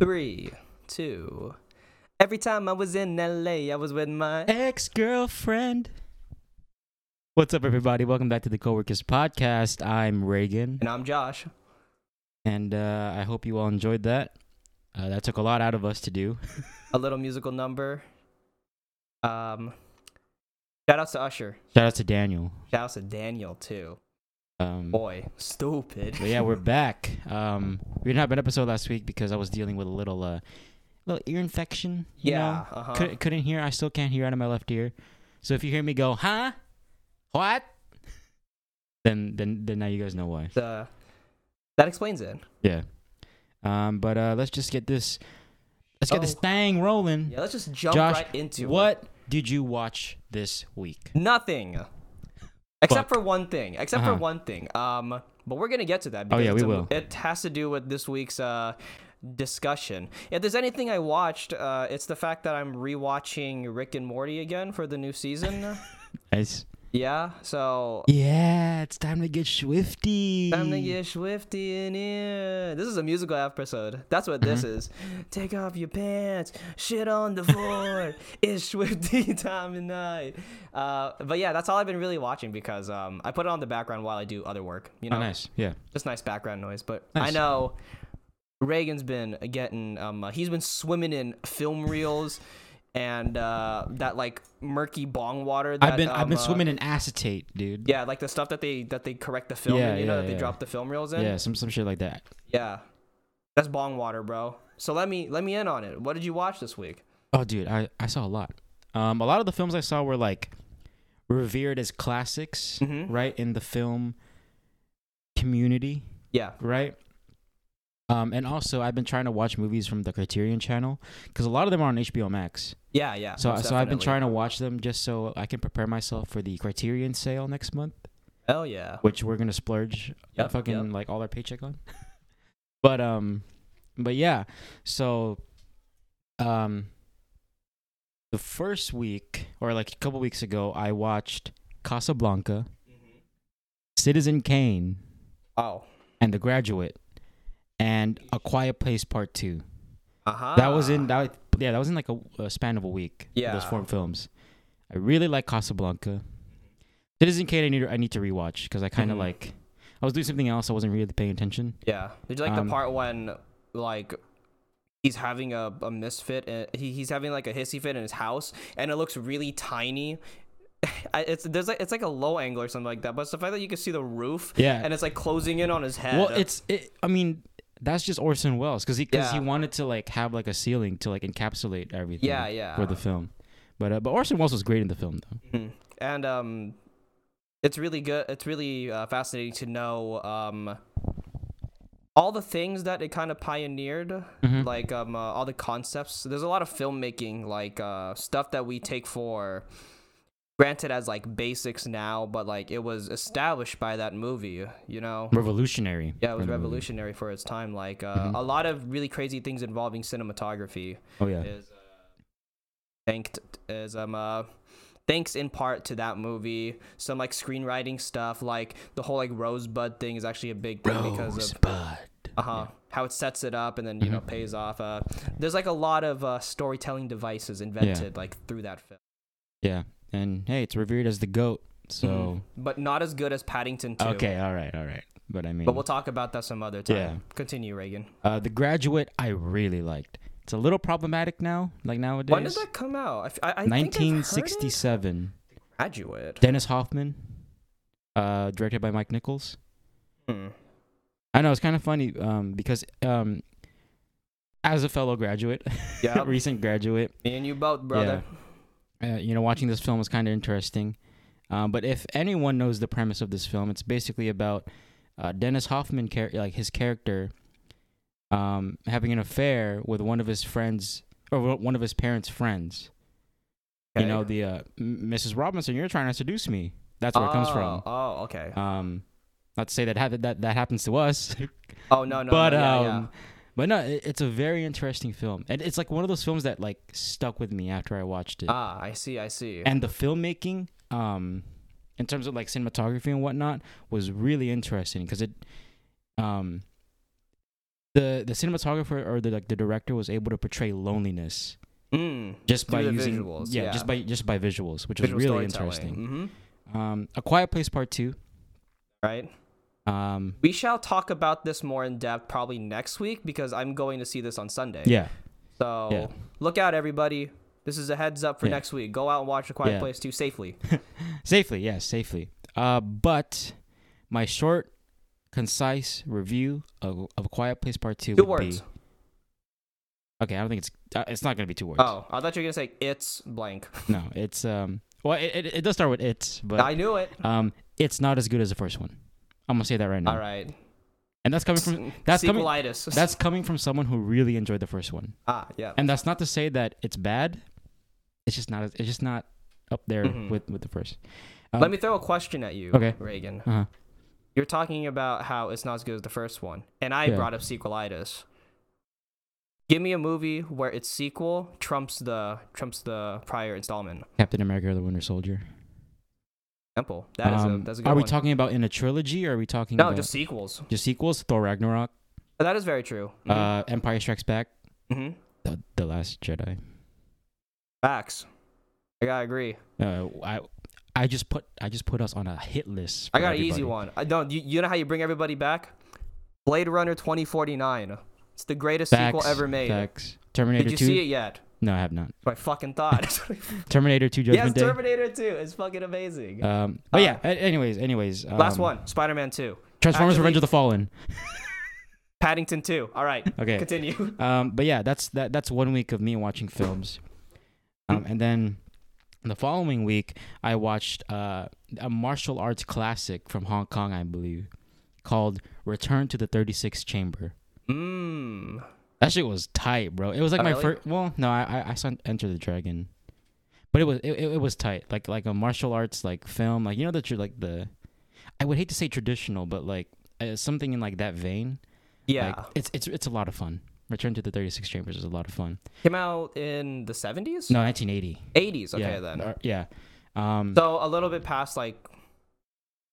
Three, two. Every time I was in LA, I was with my. ex girlfriend. What's up, everybody? Welcome back to the Coworkers Podcast. I'm Reagan, And I'm Josh. and uh, I hope you all enjoyed that. Uh, that took a lot out of us to do. A little musical number. Um, shout outs to Usher. Shout out to Daniel. Shout outs to Daniel too. Um, Boy, stupid. but yeah, we're back. Um, we didn't have an episode last week because I was dealing with a little, uh, little ear infection. You Yeah. know? Uh-huh. Couldn't, couldn't hear. I still can't hear out of my left ear. So if you hear me go, huh, what, then then then now you guys know why. The, that explains it. Yeah. Um, but uh, let's just get this. Let's get this Oh. thing rolling. Yeah, let's just jump Josh, right into it. what did you watch this week? Nothing. Except for one thing. Except Uh-huh. for one thing. Um, but we're gonna get to that. Oh, yeah, we a- will. It has to do with this week's uh discussion. If there's anything I watched, uh, it's the fact that I'm rewatching Rick and Morty again for the new season. Nice. Yeah. So Yeah, it's time to get schwifty. time to get schwifty in here. This is a musical episode. That's what this Mm-hmm. is. Take off your pants, shit on the floor. it's schwifty time of night. Uh, but yeah, that's all I've been really watching because um, I put it on the background while I do other work. You know, Oh, nice. Yeah. just nice background noise. But I know Reagan's been getting um, uh, he's been swimming in film reels. And uh, that like murky bong water. That, I've been I've um, been uh, swimming in acetate, dude. Yeah, like the stuff that they that they correct the film, Yeah, in, you know, yeah, that they drop the film reels in. Yeah, some some shit like that. Yeah. That's bong water, bro. So let me let me in on it. What did you watch this week? Oh, dude, I I saw a lot. Um, a lot of the films I saw were like revered as classics, Mhm. right in the film community. Yeah. right? Um, and also, I've been trying to watch movies from the Criterion Channel because a lot of them are on HBO Max. Yeah, yeah. So, so I've been trying to watch them just so I can prepare myself for the Criterion sale next month, Hell yeah. which we're gonna splurge Yep, fucking yep. like all our paycheck on. but um, but yeah, so um, the first week or like a couple weeks ago, I watched Casablanca, Citizen Kane, Oh. and The Graduate, and A Quiet Place Part Two. Uh-huh. That was in that yeah that was in like a, a span of a week. Yeah. those four films. I really like Casablanca. Citizen Kane I need I need to rewatch because I kind of Mhm. like I was doing something else. I wasn't really paying attention. Yeah. Did you like Um, the part when like he's having a, a misfit and he, he's having like a hissy fit in his house and it looks really tiny. I- It's there's like it's like a low angle or something like that, but it's the fact that you can see the roof Yeah. and it's like closing in on his head. well, it's it. I mean, that's just Orson Welles because he because he wanted to like have like a ceiling to like encapsulate everything. yeah, yeah. For the film, but uh, but Orson Welles was great in the film though. Mhm. And um, it's really good. It's really uh, fascinating to know um, all the things that it kind of pioneered, Mhm. like um, uh, all the concepts. There's a lot of filmmaking, like uh, stuff that we take for granted as like basics now, but like it was established by that movie. You know. Revolutionary. Yeah, it was the movie. revolutionary for its time. Like uh, Mhm. a lot of really crazy things involving cinematography Oh yeah. is uh, thanked is um uh thanks in part to that movie some like screenwriting stuff like the whole like rosebud thing is actually a big thing because of Rosebud. uh-huh how it sets it up and then you know Mhm. pays off uh there's like a lot of uh storytelling devices invented like through that film Yeah, and hey, it's revered as the goat. So Mhm. but not as good as paddington 2 okay, all right, all right. But I mean, but we'll talk about that some other time Yeah. continue reagan uh, the graduate I really liked. It's a little problematic now, like nowadays. when did that come out i, I, I think I've heard it. 1967. graduate Dennis Hoffman, uh, directed by Mike Nichols. Hmm. I know it's kind of funny um, because um, as a fellow graduate, Yep. recent graduate, me and you both brother uh, you know, watching this film was kind of interesting. Um, but if anyone knows the premise of this film, it's basically about uh, Dennis Hoffman, char- like his character, um, having an affair with one of his friends or one of his parents' friends. You know, the uh, Mrs. Robinson, you're trying to seduce me. That's where it comes from. Oh, Oh, okay. Um, not to say that ha- that that happens to us, Oh no, no, but no, yeah, um, yeah. But no, it, it's a very interesting film, and it's like one of those films that like stuck with me after I watched it. Ah, I see, I see. and the filmmaking, um, in terms of like cinematography and whatnot, was really interesting because it, um, the the cinematographer or the like the director was able to portray loneliness Mm. just by using visuals, yeah, yeah. just by just by visuals, which was really interesting. Mhm. Um, A Quiet Place Part Two. Right. Um, We shall talk about this more in depth probably next week because I'm going to see this on Sunday. yeah, So Yeah. look out, everybody. This is a heads up for Yeah. next week. Go out and watch A Quiet Yeah. Place 2 safely. safely, yes, safely. Uh, but my short, concise review of, of A Quiet Place Part Two Two would words. be okay. I don't think it's uh, it's not gonna be two words. Oh, I thought you were gonna say it's blank. No, it's um. Well, it, it, it does start with it's, but I knew it. um, it's not as good as the first one. I'm gonna say that right now. All right. And that's coming from that's coming that's coming from someone who really enjoyed the first one. ah yeah. And that's not to say that it's bad. It's just not. It's just not up there Mhm. with with the first. Um, Let me throw a question at you, Okay. Reagan. Uh-huh. You're talking about how it's not as good as the first one, and I Yeah. brought up sequelitis. Give me a movie where its sequel trumps the trumps the prior installment. Captain America: The Winter Soldier. Example. That is Um, a that's a good are we one. talking about in a trilogy? or Are we talking no, about just sequels. just sequels? Thor: Ragnarok, That is very true. Uh, Empire Strikes Back, Mhm. the, the Last Jedi. Facts. I gotta agree. Uh, I I just put I just put us on a hit list. I for got an easy everybody. one. I don't. You, you know how you bring everybody back? Blade Runner 2049. It's the greatest Facts, sequel ever made. Facts. Terminator Did you 2. see it yet? No, I have not. I fucking thought. Terminator 2 yes, Judgment Day. Terminator 2. It's fucking amazing. Um, but Uh, yeah. anyways, anyways. Um, Last one. Spider-Man 2. Transformers: Actually- Revenge of the Fallen. Paddington 2. All right. Okay. Continue. Um, but yeah, that's that. That's one week of me watching films. Um, and then the following week, I watched uh, a martial arts classic from Hong Kong, I believe, called Return to the 36th Chamber. Mmm. That shit was tight, bro. It was like Oh, my really? first. Well, no, I I, I saw Enter the Dragon, but it was it, it, it was tight. Like like a martial arts like film. Like you know that you're like the. I would hate to say traditional, but like uh, something in like that vein. Yeah. Like, it's it's it's a lot of fun. Return to the 36 Chambers is a lot of fun. Came out in the 70s? No, 1980. 80s. Okay, yeah, then. uh, yeah. Um, So a little bit past like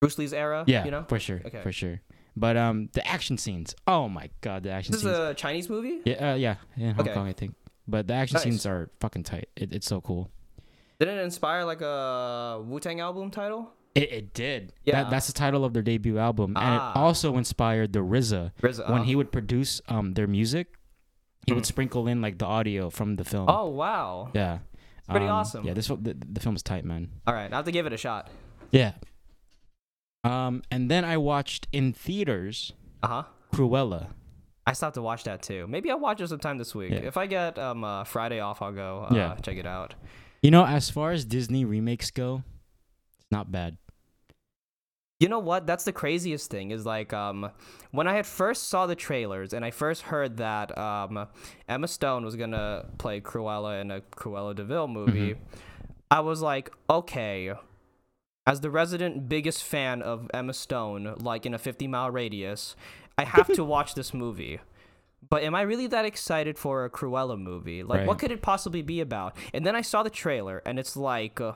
Bruce Lee's era. yeah, You know. for sure, Okay. for sure. But um, the action scenes. Oh my god, the action scenes. This is a Chinese movie. yeah, uh, yeah, in Hong Okay. Kong, I think. But the action Nice. scenes are fucking tight. It, it's so cool. Didn't it inspire like a Wu Tang album title? It, it did. Yeah. That, that's the title of their debut album, and it Ah. also inspired the RZA RZA. when oh. he would produce um their music. He would Mhm. sprinkle in like the audio from the film. Oh wow. yeah, pretty Um, awesome. Yeah, this the, the film is tight, man. All right, I have to give it a shot. Yeah. Um, and then I watched in theaters Uh huh. Cruella. I still have to watch that too. Maybe I'll watch it sometime this week. Yeah. If I get um uh, Friday off, I'll go uh, Yeah. check it out. You know, as far as Disney remakes go, it's not bad. You know what? That's the craziest thing is like um when I had first saw the trailers and I first heard that um Emma Stone was gonna play Cruella in a Cruella de Vil movie, I was like, okay. As the resident biggest fan of Emma Stone, like in a 50 mile radius, I have to watch this movie. But am I really that excited for a Cruella movie? Like, Right. what could it possibly be about? And then I saw the trailer, and it's like uh,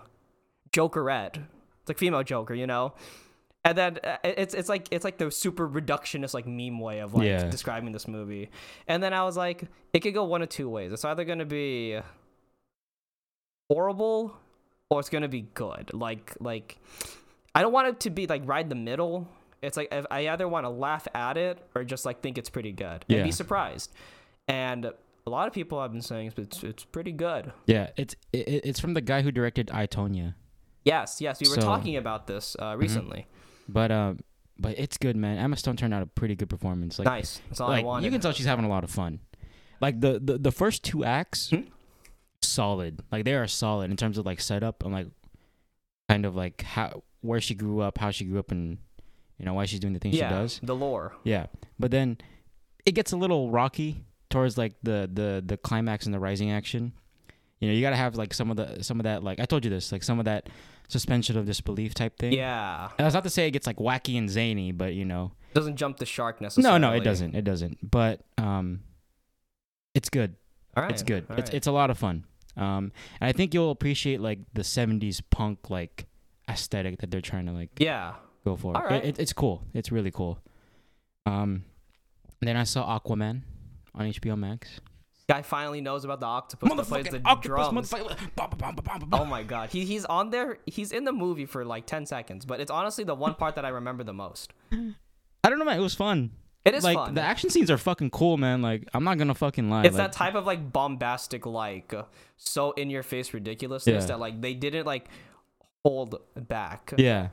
Jokerette. It's like female Joker, you know. And then uh, it's it's like it's like the super reductionist like meme way of like Yeah. describing this movie. And then I was like, it could go one of two ways. It's either gonna be horrible or it's gonna be good. Like like I don't want it to be like right in the middle. It's like if I either want to laugh at it or just like think it's pretty good and Yeah. be surprised. And a lot of people have been saying it's it's pretty good. Yeah, it's it, it's from the guy who directed I Tonya. Yes, yes, we were So- talking about this uh, recently. But um, but it's good, man. Emma Stone turned out a pretty good performance. Like, nice. That's all I wanted. you can tell she's having a lot of fun. Like the the, the first two acts, Hmm? Solid. Like they are solid in terms of like setup and like kind of like how where she grew up, how she grew up, and you know why she's doing the things yeah, she does. the lore. Yeah, but then it gets a little rocky towards like the the the climax and the rising action. You know, you gotta have like some of the some of that like I told you this like some of that suspension of disbelief type thing. Yeah, And that's not to say it gets like wacky and zany, but you know, it doesn't jump the shark necessarily. no, no, it doesn't, it doesn't. But um, it's good. All right, It's good. all It's right. it's a lot of fun. Um, and I think you'll appreciate like the '70s punk like aesthetic that they're trying to like yeah. go for. All right. It, it, it's cool. It's really cool. Um, then I saw Aquaman on HBO Max. Guy finally knows about the octopus that plays the drums. Oh my god, he he's on there. He's in the movie for like ten seconds, but it's honestly the one part that I remember the most. I don't know, man. It was fun. It is like fun. the action scenes are fucking cool, man. Like I'm not gonna fucking lie. it's like, that type of like bombastic, like so in your face ridiculousness Yeah. that like they didn't like hold back. Yeah.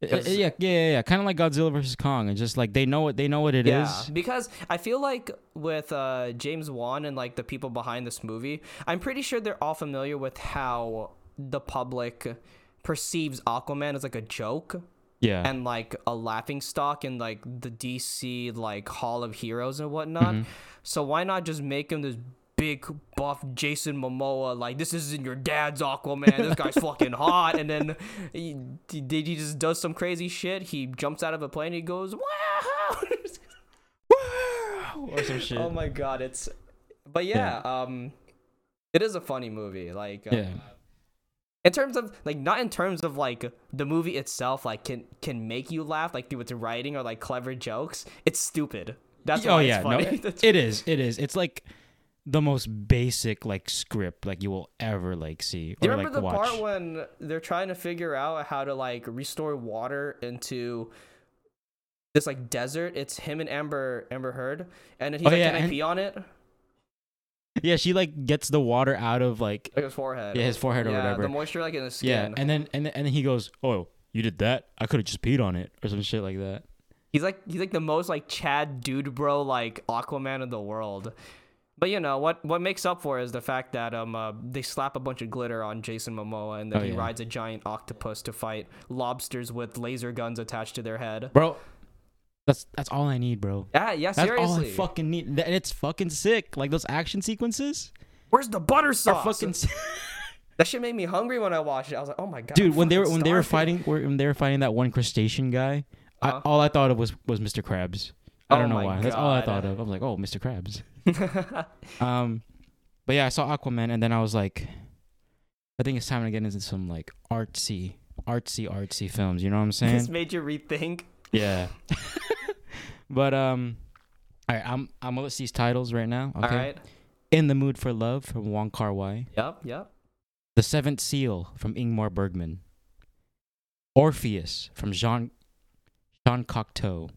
Yeah, yeah, yeah, yeah. Kind of like Godzilla versus Kong. and just like they know what they know what it is. Yeah, because I feel like with uh, James Wan and like the people behind this movie, I'm pretty sure they're all familiar with how the public perceives Aquaman as like a joke Yeah. and like a laughing stock in like the DC like Hall of Heroes and whatnot. Mhm. So why not just make him this big buff Jason Momoa? Like this isn't your dad's Aquaman. This guy's fucking hot. And then he, he, he just does some crazy shit. He jumps out of a plane. He goes wow. or some shit. Oh my god, it's but yeah, um it is a funny movie. Like uh, yeah. In terms of like not in terms of like the movie itself like can can make you laugh like through its writing or like clever jokes. It's stupid. That's oh why yeah, it's no, it- it is. It is. It's like the most basic like script like you will ever like see Do you or remember like the watch. part when they're trying to figure out how to like restore water into this like desert? It's him and Amber Amber Heard, and then he's Oh, like, yeah, "Can I pee on it?" Yeah, she like gets the water out of like Like his forehead. Yeah, his forehead or yeah, whatever. The moisture like in his skin. yeah, and then and then, and then he goes, "Oh, you did that? I could have just peed on it or some shit like that." He's like he's like the most like Chad dude bro like Aquaman in the world. But you know what what makes up for is the fact that um uh, they slap a bunch of glitter on Jason Momoa and then Oh, he yeah. rides a giant octopus to fight lobsters with laser guns attached to their head. Bro, that's that's all I need, bro. Yeah, yeah, That's seriously. all I fucking need. And it's fucking sick. Like those action sequences Where's the butter sauce? fucking. That shit made me hungry when I watched it. I was like, oh my god, Dude, I'm when they were when they were fighting when they were fighting that one crustacean guy, Uh-huh. I, all I thought of was was Mr. Krabs. I Oh don't know my why. That's all I thought of. I was like, oh, Mr. Krabs. Um, but yeah, I saw Aquaman, and then I was like, I think it's time to get into some like artsy, artsy, artsy films. You know what I'm saying? this made you rethink. yeah. but um, all right, I'm I'm gonna list these titles right now. Okay. All right. In the Mood for Love from Wong Kar Wai. Yep. Yep. The Seventh Seal from Ingmar Bergman. Orpheus from Jean Jean Cocteau.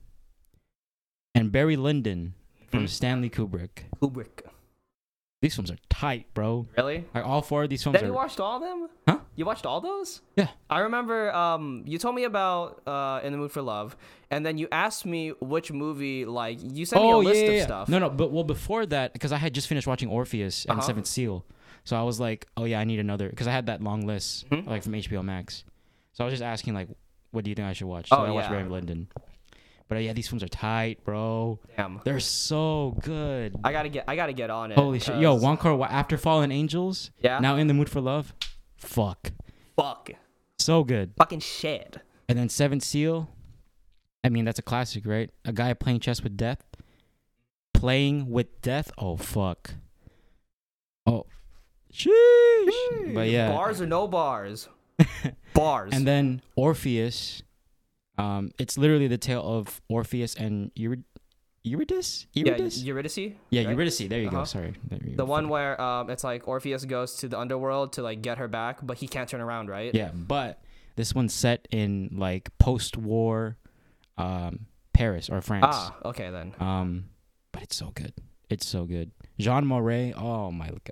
And Barry Lyndon from Mhm. Stanley Kubrick. Kubrick. These films are tight, bro. Really? Like all four of these films Then are. you watched all of them? Huh? You watched all those? Yeah. I remember um you told me about uh In the Mood for Love and then you asked me which movie like you sent me a oh list yeah, yeah, of yeah. stuff. No, no, but well before that, because I had just finished watching Orpheus and Uh-huh. Seventh Seal, so I was like, oh yeah, I need another because I had that long list Mhm. like from HBO Max. So I was just asking like, what do you think I should watch? So Oh, I watched. Barry Lyndon. But yeah, these films are tight, bro. Damn. They're so good. I gotta get I gotta get on it. Holy shit, yo, Wong Kar after Fallen Angels, Yeah. now in the mood for love, fuck, fuck. so good. Fucking shit. And then Seventh Seal, I mean that's a classic, right? A guy playing chess with death, playing with death. Oh fuck. Oh, sheesh. But yeah, Bars or no bars? bars. and then Orpheus, um, it's literally the tale of Orpheus and Eury- Eurydice. yeah, Eurydice. Eurydice. Yeah, right? Eurydice. There you go. Uh-huh. Sorry. You The go. one where um it's like Orpheus goes to the underworld to like get her back, but he can't turn around, right? Yeah, but this one's set in like post-war um, Paris or France. Ah, okay then. Um, but it's so good. It's so good. Jean Marais. Oh my god.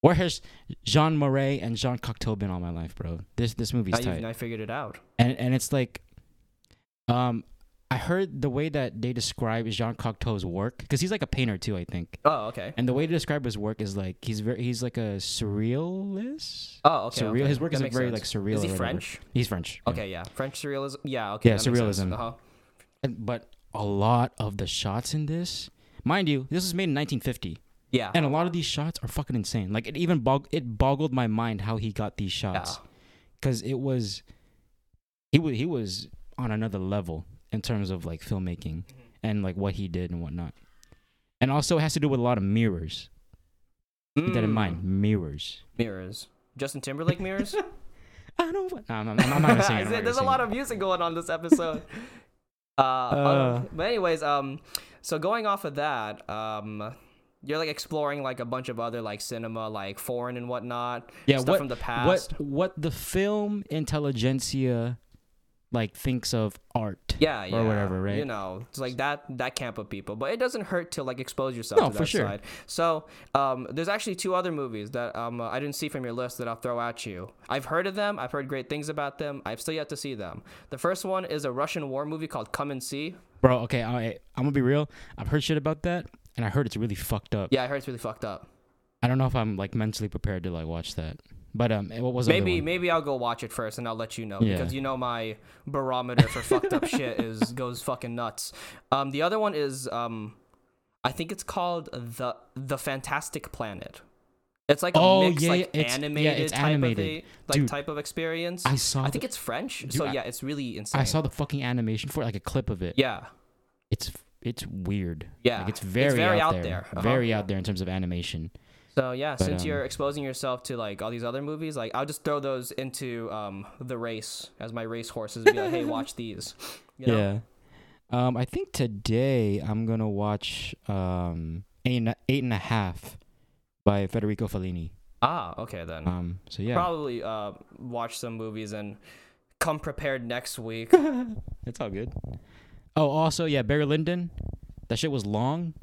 Where has Jean Marais and Jean Cocteau been all my life, bro? This this movie's Now, tight, I figured it out. and and it's like, um, I heard the way that they describe Jean Cocteau's work because he's like a painter too, I think. Oh, okay. And the way to describe his work is like he's very he's like a surrealist. Oh, okay. surreal. okay. His work That is very sense. like surreal. Is he. French? He's French. yeah. Okay, yeah. French surrealism. Yeah, okay. Yeah, that makes sense. surrealism. Uh-huh. And, but a lot of the shots in this, mind you, this was made in 1950, Yeah. and a lot of these shots are fucking insane. Like it even bog- it boggled my mind how he got these yeah. shots because it was he was he was on another level in terms of like filmmaking and like what he did and whatnot. And also it has to do with a lot of mirrors. Keep that in Mm, mind, mirrors. Mirrors. Justin Timberlake mirrors. I don't. No, I'm, I'm, I'm not it. There's a lot of music going on this episode. Uh, Uh. but anyways, um, so going off of that, um, you're like exploring like a bunch of other like cinema, like foreign and whatnot. Yeah, stuff what from the past. what what the film intelligentsia like thinks of art. Yeah, yeah, whatever, right? You know, it's like that that camp of people, but it doesn't hurt to like expose yourself No, to for that sure. side. So, um, there's actually two other movies that um uh, I didn't see from your list that I'll throw at you. I've heard of them. I've heard great things about them. I've still yet to see them. The first one is a Russian war movie called Come and See. Bro, okay, I, I'm gonna be real. I've heard shit about that, and I heard it's really fucked up. Yeah, I heard it's really fucked up. I don't know if I'm like mentally prepared to like watch that. But um, what was Maybe maybe I'll go watch it first and I'll let you know Yeah. because you know my barometer for fucked up shit is goes fucking nuts. Um, the other one is um, I think it's called the the Fantastic Planet. It's like a Oh, mixed yeah, like yeah, it's- yeah, animated it's type animated. of a, like Dude, type of experience. I saw. I the, think it's French, Dude, so yeah, it's really insane. I saw the fucking animation for it, like a clip of it. yeah, It's it's weird. yeah, Like it's very, very out, out there. there. Uh-huh. Very out there in terms of animation. So yeah, But, since um, you're exposing yourself to like all these other movies, like I'll just throw those into um the race as my race horses and be like, hey, watch these. You know? Yeah. Um, I think today I'm gonna watch um eight and a, eight and a half by Federico Fellini. Ah, okay then. Um, so yeah, Probably uh watch some movies and come prepared next week. it's all good. Oh, also yeah, Barry Lyndon. That shit was long,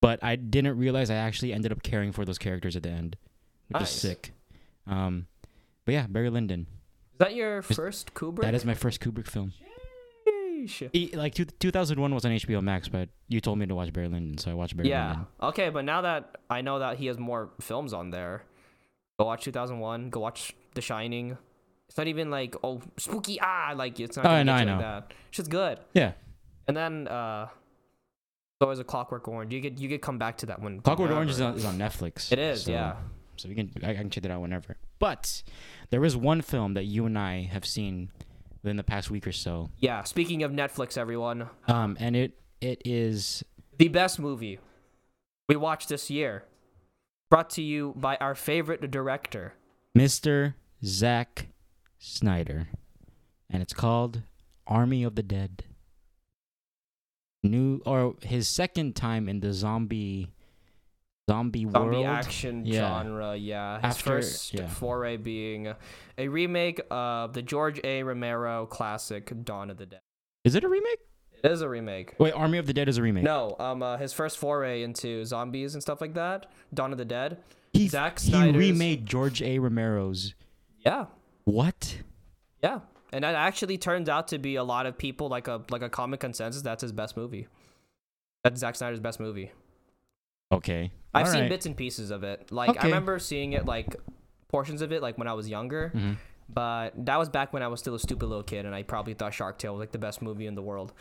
but I didn't realize I actually ended up caring for those characters at the end, which Nice. is sick. Um, but yeah, Barry Lyndon. Is that your first Kubrick? That is my first Kubrick film. Like two, 2001 was on HBO Max, but you told me to watch Barry Lyndon, so I watched Barry Yeah. Lyndon. Okay, but now that I know that he has more films on there, go watch 2001. Go watch The Shining. It's not even like oh spooky ah like it's not. Oh, I know, I like know. that. Shit's good. Yeah, And then uh, so a Clockwork Orange. You could you could come back to that one. Clockwork Orange is on, is on Netflix. It is, so- yeah. So we can I, I can check that out whenever. But there is one film that you and I have seen within the past week or so, Yeah. Speaking of Netflix, everyone, um, and it it is the best movie we watched this year, brought to you by our favorite director. Mr. Zack Snyder, and it's called Army of the Dead. New or his second time in the zombie zombie, zombie world. action Yeah. genre. Yeah, his After- first yeah. foray being a remake of the George A. Romero classic Dawn of the Dead. Is it a remake? It is a remake. Wait, Army of the Dead is a remake. No, um, uh, his first foray into zombies and stuff like that, Dawn of the Dead. he, Zack he remade George A. Romero's. Yeah, What? yeah, and that actually turns out to be a lot of people like a like a common consensus. That's his best movie. That's Zack Snyder's best movie. Okay. I've All seen right. bits and pieces of it. Like I remember seeing it like portions of it like when I was younger. Mhm. But that was back when I was still a stupid little kid, and I probably thought Shark Tale was like the best movie in the world.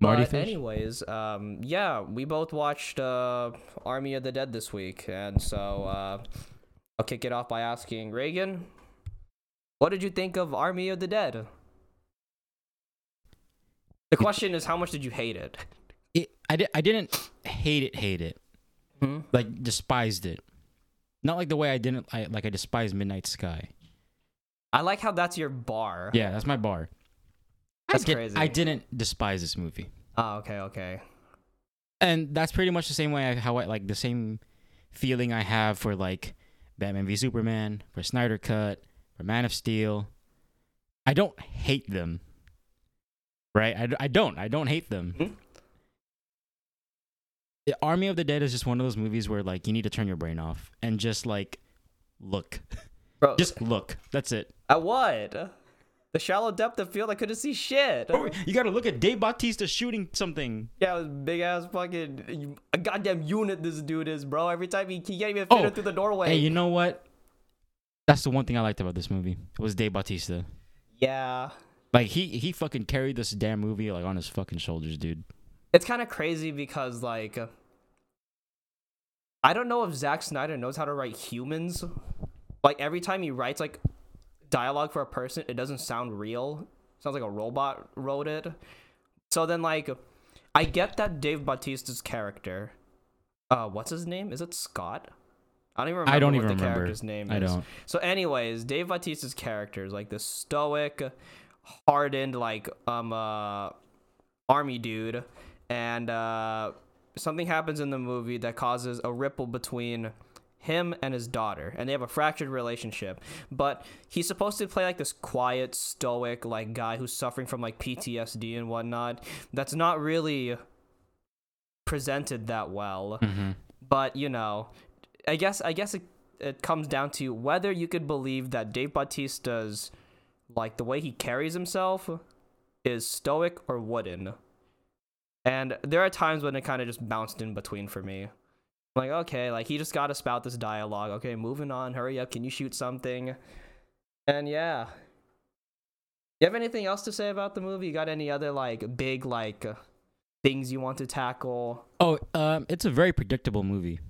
Marty But Fish? anyways, um, yeah, we both watched uh, Army of the Dead this week, and so uh, I'll kick it off by asking Reagan, what did you think of Army of the Dead? The question is, how much did you hate it? It, I, di- I didn't hate it, hate it. Hmm? Like, despised it. Not like the way I didn't, I, like, I despised Midnight Sky. I like how that's your bar. Yeah, that's my bar. That's I did, crazy. I didn't despise this movie. Oh, okay, okay. And that's pretty much the same way I, how I, like, the same feeling I have for, like, Batman v Superman, for Snyder Cut, for Man of Steel. I don't hate them. Right? I, I don't. I don't hate them. Mhm. The Army of the Dead is just one of those movies where like you need to turn your brain off and just like look. Bro, Just look. That's it. at what? The shallow depth of field, I couldn't see shit. Oh, you gotta look at Dave Bautista shooting something. Yeah, it was big ass fucking a goddamn unit. This dude is, bro. Every time he, he can't even fit Oh, it through the doorway. Hey, you know what? That's the one thing I liked about this movie. It was Dave Bautista. yeah, Like he he fucking carried this damn movie like on his fucking shoulders, dude. it's kind of crazy because like, I don't know if Zack Snyder knows how to write humans. Like every time he writes like dialogue for a person, it doesn't sound real. sounds like a robot wrote it. So then like, I get that Dave Bautista's character. Uh, what's his name? Is it Scott? I don't even remember I don't what even the remember. character's name I is. don't. So, anyways, Dave Bautista's character is like this stoic, hardened, like um uh army dude, and uh, something happens in the movie that causes a ripple between him and his daughter and they have a fractured relationship but he's supposed to play like this quiet stoic like guy who's suffering from like ptsd and whatnot that's not really presented that well Mm-hmm. but you know i guess i guess it, it comes down to whether you could believe that dave bautista's like the way he carries himself is stoic or wooden. And there are times when it kind of just bounced in between for me. Like okay like he just gotta spout this dialogue. Okay moving on hurry up can you shoot something? And yeah. You have anything else to say about the movie? You got any other like big like things you want to tackle? Oh, um, it's a very predictable movie.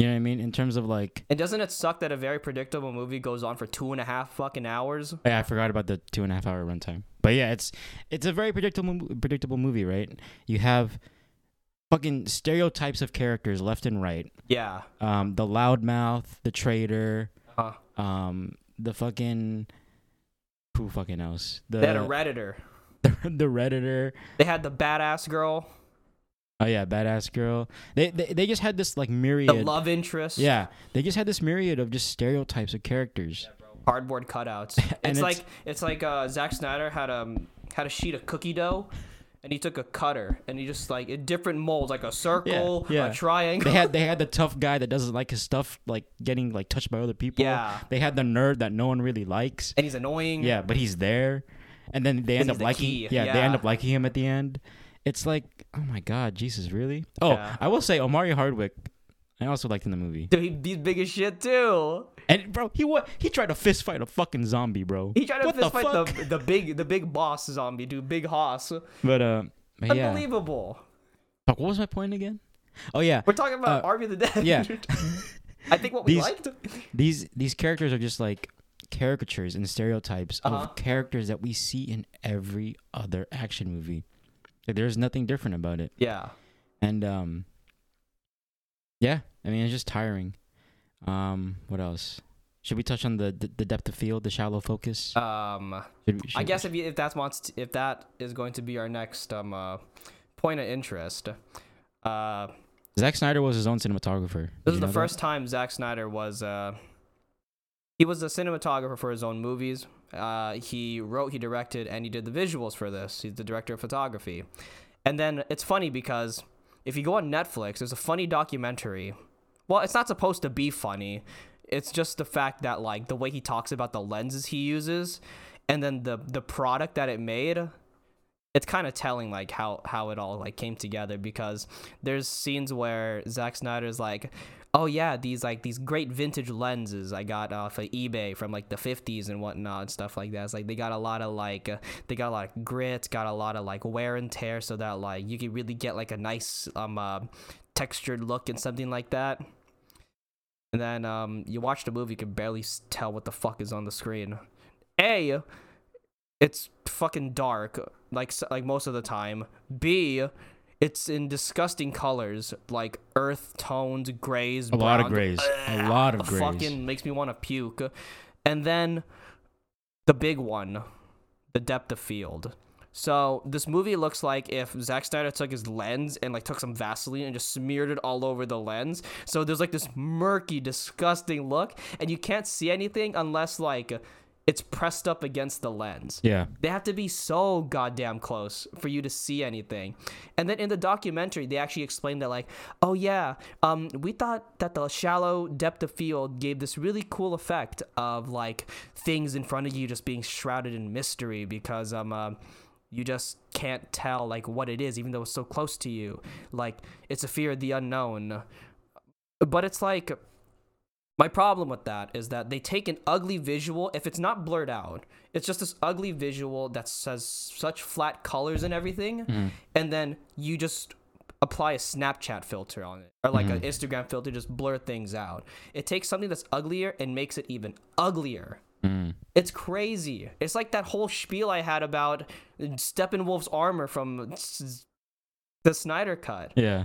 You know what I mean? In terms of like, And doesn't it suck that a very predictable movie goes on for two and a half fucking hours? yeah, I forgot about the two and a half hour runtime. But yeah, it's it's a very predictable predictable movie, right? You have fucking stereotypes of characters left and right. Yeah. Um, the loudmouth, the traitor, Huh. um, the fucking who fucking else? The They had a redditor. the, the redditor. They had the badass girl, Oh yeah, badass girl. They they, they just had this like myriad. the love interest. yeah, they just had this myriad of just stereotypes of characters. Cardboard cutouts. And it's, it's- like it's like uh, Zack Snyder had um had a sheet of cookie dough, and he took a cutter and he just like in different molds, like a circle, yeah. a triangle. They had they had the tough guy that doesn't like his stuff like getting like touched by other people. Yeah. They had the nerd that no one really likes. and he's annoying. Yeah, but he's there, and then they end up the liking. key, Yeah, they end up liking him at the end. It's like, oh my god, Jesus, really? Oh, Yeah. I will say, Omari Hardwick. I also liked in the movie. Dude, he, he's big as shit too. And bro, he what? He tried to fist fight a fucking zombie, bro. He tried to what fist the fight the, the big the big boss zombie, dude, Big Hoss. But uh, but yeah. Unbelievable. Fuck, what was my point again? Oh yeah, We're talking about Uh, Army of the Dead. yeah. I think what we These- liked. these these characters are just like caricatures and stereotypes Uh-huh. of characters that we see in every other action movie. Like, there's nothing different about it. Yeah. And um yeah, I mean it's just tiring. Um what else? Should we touch on the the, depth of field, the shallow focus? Um, Should we- I should- guess if you, if that wants to, if that is going to be our next um uh, point of interest, uh, Zack Snyder was his own cinematographer. Did this is the know that? first time Zack Snyder was uh he was a cinematographer for his own movies. Uh, he wrote, he directed, and he did the visuals for this. He's the director of photography. And then it's funny because if you go on Netflix, there's a funny documentary. Well, it's not supposed to be funny. It's just the fact that like the way he talks about the lenses he uses, and then the the product that it made. It's kind of telling like how how it all like came together because there's scenes where Zack Snyder's like, oh yeah, these like these great vintage lenses I got off of eBay from like the 50s and whatnot and stuff like that. It's like they got a lot of like uh, they got a lot of grit, got a lot of like wear and tear, so that like you can really get like a nice um uh, textured look and something like that. And then um you watch the movie, you can barely tell what the fuck is on the screen. A, it's fucking dark like like most of the time. B, it's in disgusting colors like earth tones, grays, A lot of brown. grays. A lot of grays. Fucking makes me want to puke. And then the big one, the depth of field. So this movie looks like if Zack Snyder took his lens and like took some Vaseline and just smeared it all over the lens. So there's like this murky, disgusting look, and you can't see anything unless like it's pressed up against the lens. Yeah. They have to be so goddamn close for you to see anything. And then in the documentary, they actually explained that, like, oh yeah, um, we thought that the shallow depth of field gave this really cool effect of like things in front of you just being shrouded in mystery because um. Uh, you just can't tell like what it is even though it's so close to you like it's a fear of the unknown but it's like my problem with that is that they take an ugly visual if it's not blurred out it's just this ugly visual that says such flat colors and everything Mm-hmm. and then you just apply a snapchat filter on it or like an instagram filter just blur things out it takes something that's uglier and makes it even uglier Mm. it's crazy. It's like that whole spiel I had about Steppenwolf's armor from the Snyder cut. Yeah.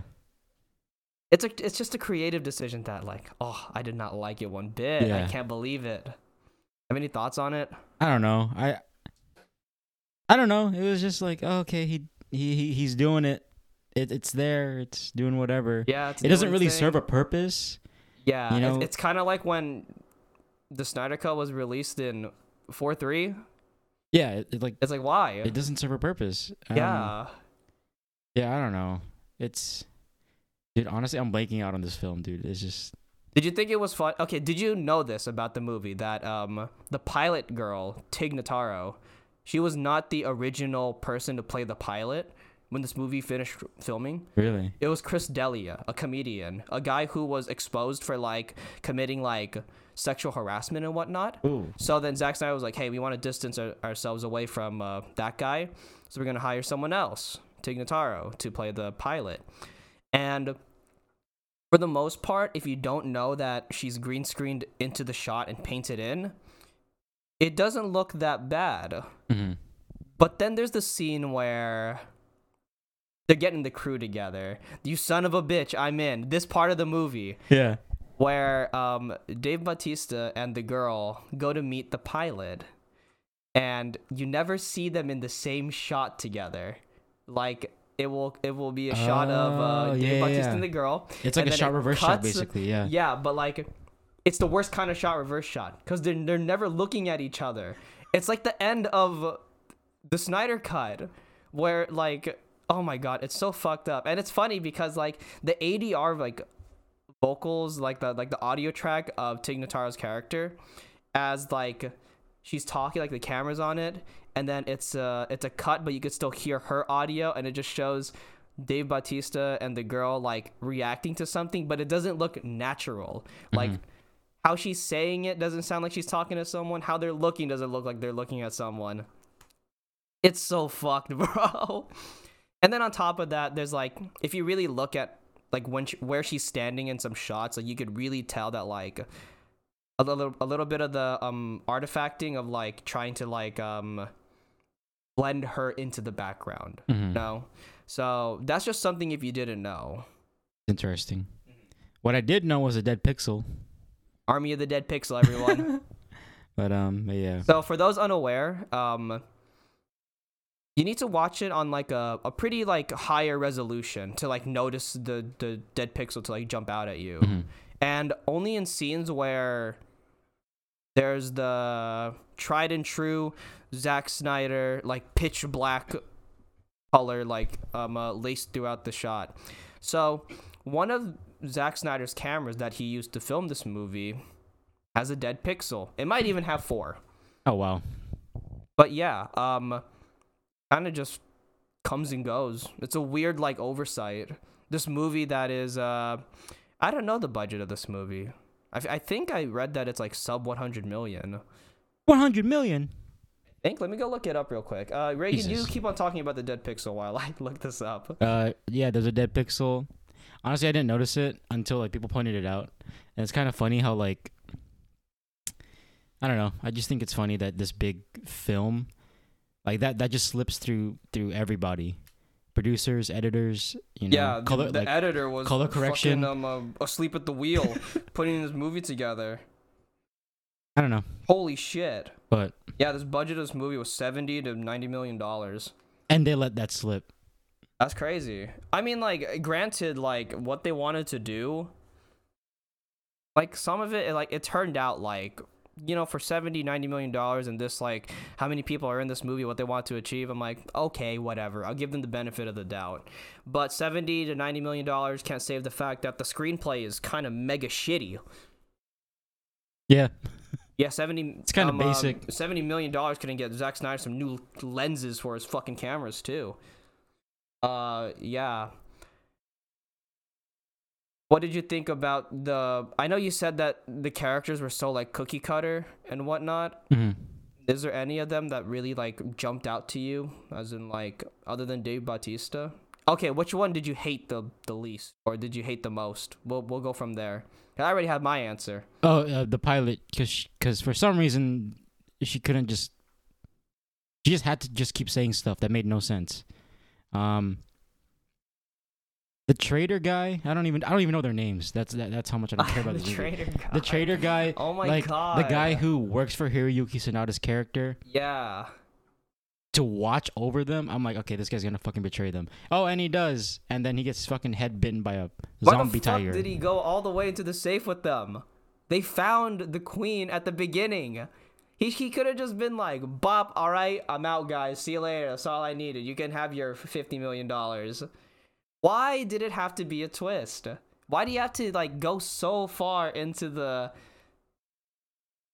It's a, it's just a creative decision that like, oh, I did not like it one bit. I can't believe it. Have any thoughts on it? I don't know. I I don't know. It was just like, oh, okay, he He, he he's doing it. it. It's there. It's doing whatever. Yeah, it's it doesn't really its serve a purpose. Yeah, you it's- know- it's, kind of like when the Snyder Cut was released in four three. Yeah, it, it, like It's like why? it doesn't serve a purpose. Um, yeah, Yeah, I don't know. It's dude. Honestly, I'm blanking out on this film, dude. It's just Did you think it was fun? Okay, did you know this about the movie that um the pilot girl Tig Notaro, she was not the original person to play the pilot when this movie finished filming. really. It was Chris D'Elia, a comedian, a guy who was exposed for like committing like sexual harassment and whatnot. Ooh. So then Zack Snyder was like, "Hey, we want to distance our- ourselves away from uh, that guy, so we're gonna hire someone else, Tig Notaro, to play the pilot." And for the most part, if you don't know that she's green screened into the shot and painted in, it doesn't look that bad. hmm But then there's the scene where they're getting the crew together. You son of a bitch, I'm in. This part of the movie Yeah. where um Dave Bautista and the girl go to meet the pilot and you never see them in the same shot together. Like it will it will be a shot of uh, Oh, Dave yeah, Bautista yeah. and the girl. It's like a shot reverse shot, basically. Yeah. Yeah, but like it's the worst kind of shot reverse shot because they're they're never looking at each other. It's like the end of the Snyder cut where like oh my god, it's so fucked up. And it's funny because like the ADR like vocals like the like the audio track of Tig Notaro's character as like she's talking like the camera's on it and then it's uh it's a cut but you could still hear her audio and it just shows Dave Bautista and the girl like reacting to something but it doesn't look natural. Like how she's saying it doesn't sound like she's talking to someone. How they're looking doesn't look like they're looking at someone. It's so fucked bro. And then on top of that there's like if you really look at like when she, where she's standing in some shots like you could really tell that like a little a little bit of the um artifacting of like trying to like um blend her into the background Mhm. no so that's just something if you didn't know Interesting. What I did know was a dead pixel, army of the dead pixel everyone but um, yeah. so for those unaware um you need to watch it on like a, a pretty like higher resolution to like notice the the dead pixel to like jump out at you Mhm. and only in scenes where there's the tried and true Zack Snyder like pitch black color like um uh, laced throughout the shot. So one of Zack Snyder's cameras that he used to film this movie has a dead pixel. It might even have four. Oh wow. But yeah, um kind of just comes and goes. It's a weird like oversight. This movie that is uh I don't know the budget of this movie. I, I think I read that it's like sub 100 million. One hundred million. I think let me go look it up real quick. Uh Reagan, you keep on talking about the dead pixel while I look this up. Uh, yeah. There's a dead pixel. Honestly, I didn't notice it until like people pointed it out, and it's kind of funny how like. I don't know. I just think it's funny that this big film, like that, that just slips through through everybody, producers, editors. You know, yeah, the, color the like editor was color fucking, correction. um, uh, asleep at the wheel putting this movie together. I don't know, Holy shit. but Yeah, this budget of this movie was 70 to 90 million dollars. and they let that slip. That's crazy. I mean, like, granted, like what they wanted to do, like some of it, like it turned out like you know for 70 90 million dollars and this like how many people are in this movie what they want to achieve i'm like okay whatever. I'll give them the benefit of the doubt. But 70 to 90 million dollars can't save the fact that the screenplay is kind of mega shitty. Yeah, yeah 70 It's kinda um, basic. um, 70 million dollars couldn't get Zack Snyder some new lenses for his fucking cameras too. Uh yeah what did you think about the i know you said that the characters were so like cookie cutter and whatnot hmm is there any of them that really like jumped out to you as in like other than dave bautista okay which one did you hate the the least or did you hate the most we'll, we'll go from there i already have my answer Oh, uh, the pilot, because because for some reason she couldn't just. She just had to just keep saying stuff that made no sense. Um. The traitor guy, I don't even I don't even know their names. That's that, that's how much I don't care about the traitor guy. The traitor guy, oh my like god the guy who works for Hiroyuki Sanada's character. yeah to watch over them, I'm like, okay, this guy's gonna fucking betray them. Oh, and he does, and then he gets fucking head bitten by a Why zombie the fuck tiger. did he go all the way into the safe with them? They found the queen at the beginning. He, he could have just been like, Bop, all right, I'm out, guys. See you later. That's all I needed. You can have your $50 million. Why did it have to be a twist? Why do you have to like go so far into the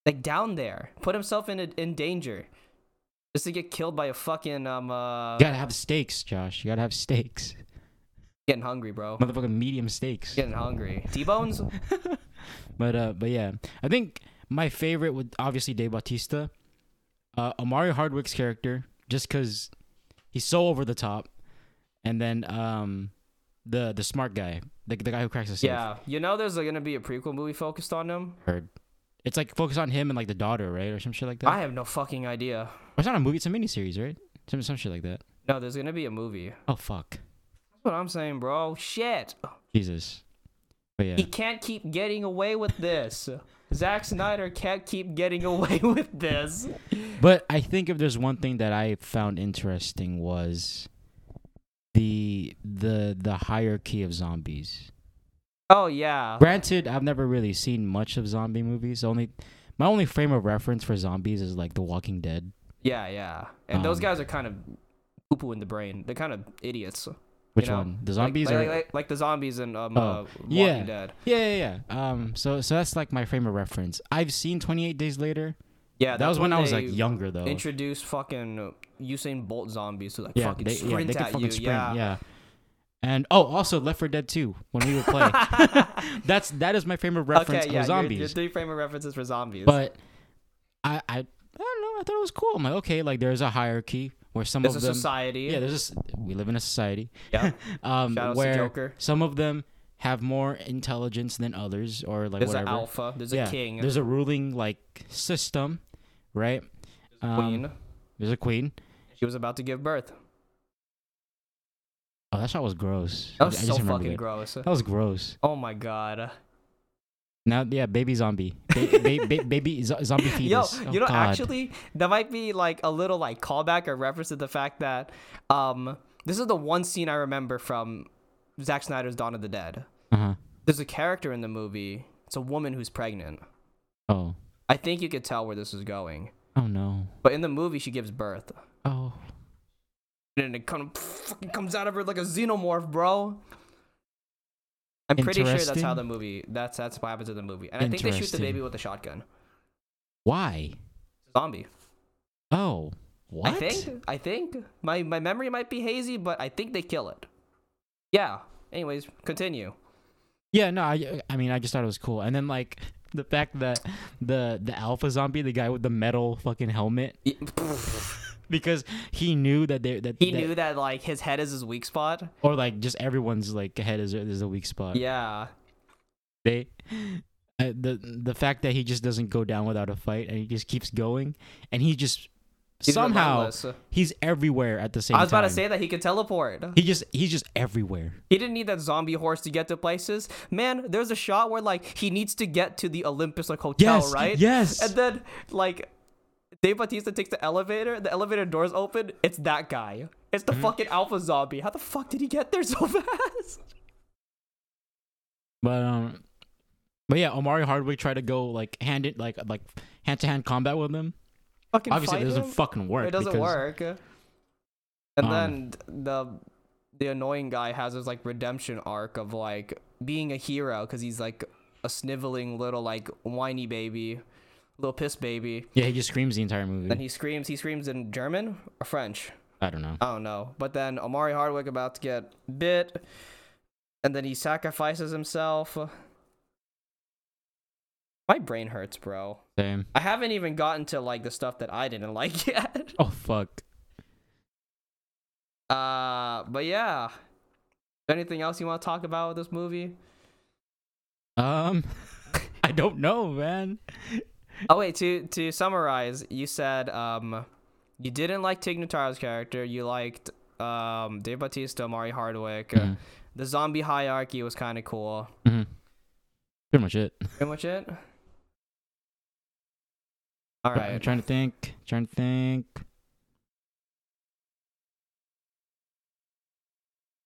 like down there, put himself in a, in danger, just to get killed by a fucking um uh You gotta have stakes, Josh. You gotta have stakes. getting hungry, bro. Motherfucking medium stakes. Getting hungry. T bones. But uh, but yeah, I think my favorite would obviously Dave Bautista, uh, Omari Hardwick's character, just because he's so over the top, and then um, the the smart guy, the the guy who cracks the safe. Yeah, you know, there's gonna be a prequel movie focused on him. Heard. It's like focused on him and like the daughter, right, or some shit like that. I have no fucking idea. It's not a movie; it's a miniseries, right? Some some shit like that. No, there's gonna be a movie. Oh fuck, That's what I'm saying, bro. Shit. Jesus. But yeah, He can't keep getting away with this. Zack Snyder can't keep getting away with this. But I think if there's one thing that I found interesting was the the the hierarchy of zombies. Oh yeah. Granted, I've never really seen much of zombie movies. Only my only frame of reference for zombies is like The Walking Dead, Yeah, yeah. And those Um, guys are kind of poo poo in the brain. They're kind of idiots. which know, one? The zombies like, or like, like, like the zombies in um, Oh, uh, Walking yeah. Dead. yeah, yeah, yeah. Um, so so that's like my frame of reference. I've seen Twenty Eight Days Later. Yeah, that was when I was like younger though. Introduced fucking Usain Bolt zombies to like yeah, fucking they, yeah, sprint they can at fucking you. sprint. yeah. yeah. And oh, also Left 4 Dead 2 when we would play. that's that is my frame of reference okay, for yeah, zombies. Your, your three frame of references for zombies. But I, I I don't know. I thought it was cool. I'm like, okay, like there's a hierarchy where some there's a of them. society. Yeah, there's this. We live in a society. Yeah. Um, Shout where Joker. some of them have more intelligence than others, or like There's an whatever. alpha. There's yeah, a king. There's a ruling like system, right? a Um, queen. There's a queen. She was about to give birth. Oh, that shot was gross. That was I so fucking it. gross. That was gross. Oh my god. Now, yeah, baby zombie, ba- ba- ba- baby zo- zombie fetus. Yo, Oh, you know, God. actually, that might be like a little like callback or reference to the fact that um this is the one scene I remember from Zack Snyder's Dawn of the Dead. Uh-huh. There's a character in the movie. It's a woman who's pregnant. Oh. I think you could tell where this is going. Oh no. But in the movie, she gives birth, Oh. and it kind of fucking comes out of her like a xenomorph, bro. I'm pretty sure that's how the movie. That's that's what happens in the movie, and I think they shoot the baby with a shotgun. Why? Zombie. Oh. What? I think. I think my my memory might be hazy, but I think they kill it. Yeah. Anyways, continue. Yeah, no, I, I mean, I just thought it was cool, and then like the fact that the the alpha zombie, the guy with the metal fucking helmet, because he knew that they that He that- knew that like his head is his weak spot. or like just everyone's like head is is a weak spot. Yeah. They, uh, the the fact that he just doesn't go down without a fight, and he just keeps going, and he just He's somehow relentless. he's everywhere at the same time. I was about to say that he could teleport. he just he's just everywhere. He didn't need that zombie horse to get to places. Man, there's a shot where like he needs to get to the Olympus like hotel, Yes, right? yes. And then like Dave Bautista takes the elevator, the elevator doors open, it's that guy. It's Mm-hmm. the fucking alpha zombie. How the fuck did he get there so fast? But um, but yeah, Omari Hardwick tried to go like hand it like like hand to hand combat with him. Fucking Obviously, fight it doesn't him? fucking work. It doesn't because, work. And Um, then the the annoying guy has his like redemption arc of like being a hero because he's like a sniveling little like whiny baby, little piss baby. Yeah, he just screams the entire movie. Then he screams. He screams in German or French. I don't know. I don't know. But then Omari Hardwick about to get bit, and then he sacrifices himself. My brain hurts, bro. Same. I haven't even gotten to like the stuff that I didn't like yet. Oh fuck. Uh, but yeah. Anything else you want to talk about with this movie? Um, I don't know, man. Oh wait, to to summarize, you said um, you didn't like Tig Notaro's character. You liked um Dave Bautista, Omari Hardwick. Mhm. The zombie hierarchy was kind of cool. Mhm. Pretty much it. Pretty much it. All right, I'm trying to think. Trying to think.